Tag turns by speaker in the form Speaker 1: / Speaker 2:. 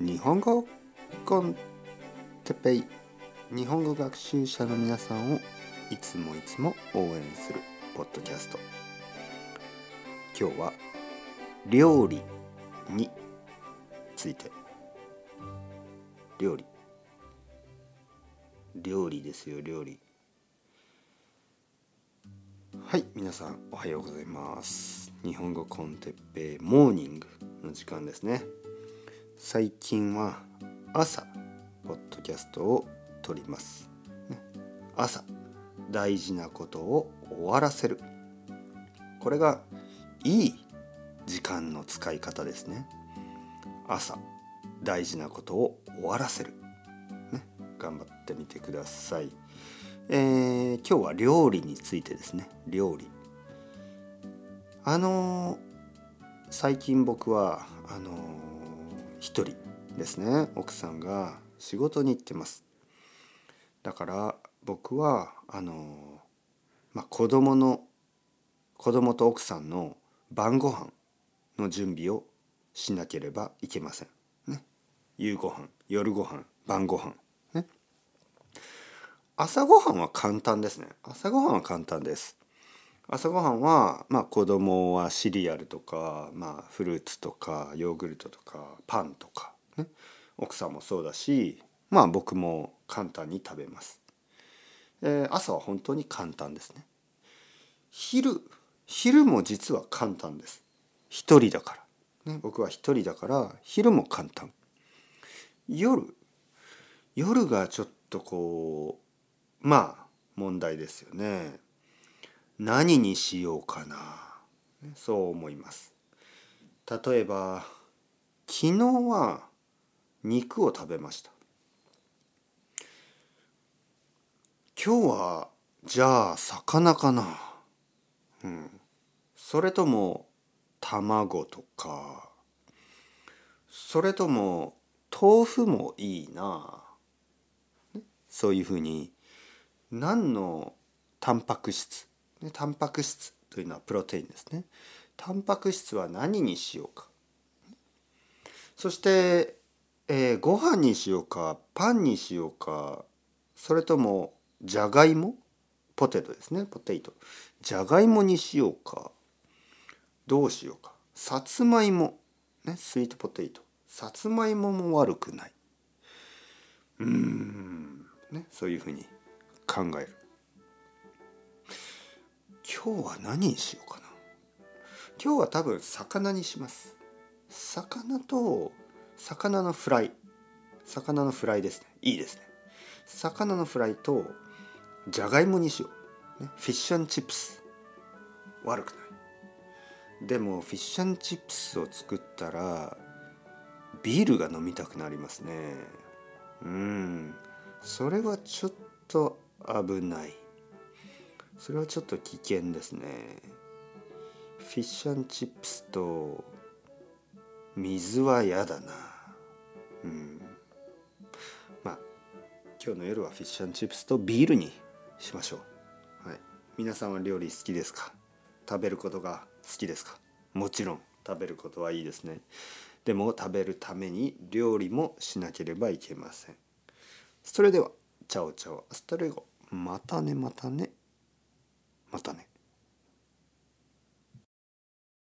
Speaker 1: 日本語 con Teppei。日本語学習者の皆さんをいつもいつも応援するポッドキャスト。今日は料理について。料理。料理ですよ料理。はい皆さんおはようございます。日本語 con Teppei morningの時間ですね。最近は朝ポッドキャストを撮ります、ね、朝大事なことを終わらせる。これがいい時間の使い方ですね。朝大事なことを終わらせる、ね、頑張ってみてください、えー、今日は料理についてですね。料理。あのー、最近僕はあのー、一人ですね奥さんが仕事に行ってますだから僕はあのまあ子供の子供と奥さんの晩ご飯の準備をしなければいけません。ね、夕ご飯夜ご飯晩ご飯ね。朝ごはんは簡単ですね。朝ごはんは簡単です。朝ごはんはまあ子供はシリアルとか、まあ、フルーツとかヨーグルトとかパンとか、ね、奥さんもそうだしまあ僕も簡単に食べます。えー、朝は本当に簡単ですね。昼昼も実は簡単です。一人だから。ね、僕は一人だから昼も簡単。夜夜がちょっとこうまあ問題ですよね。何にしようかな。そう思います。例えば昨日は肉を食べました。今日はじゃあ魚かなうんそれとも卵とかそれとも豆腐もいいなそういうふうに何のタンパク質タンパク質というのはプロテインですね。タンパク質は何にしようか。そして、えー、ご飯にしようかパンにしようかそれともじゃがいも？ポテトですね。ポテト。じゃがいもにしようか。どうしようか。さつまいも。ねスイートポテト。さつまいもも悪くない。うん。ねそういうふうに考える。今日は何にしようかな。今日は多分魚にします。魚と魚のフライ。魚のフライですね。いいですね。魚のフライとじゃがいもにしよう、ね、フィッシュチップス。悪くない。でもフィッシュチップスを作ったらビールが飲みたくなりますね。うん。それはちょっと危ない。それはちょっと危険ですね。フィッシュチップスと水は嫌だな。うん。まあ今日の夜はフィッシュチップスとビールにしましょう、はい、皆さんは料理好きですか？食べることが好きですか？もちろん食べることはいいですね。でも食べるために料理もしなければいけません。それでは ciao ciao hasta luego。またねまたね。またね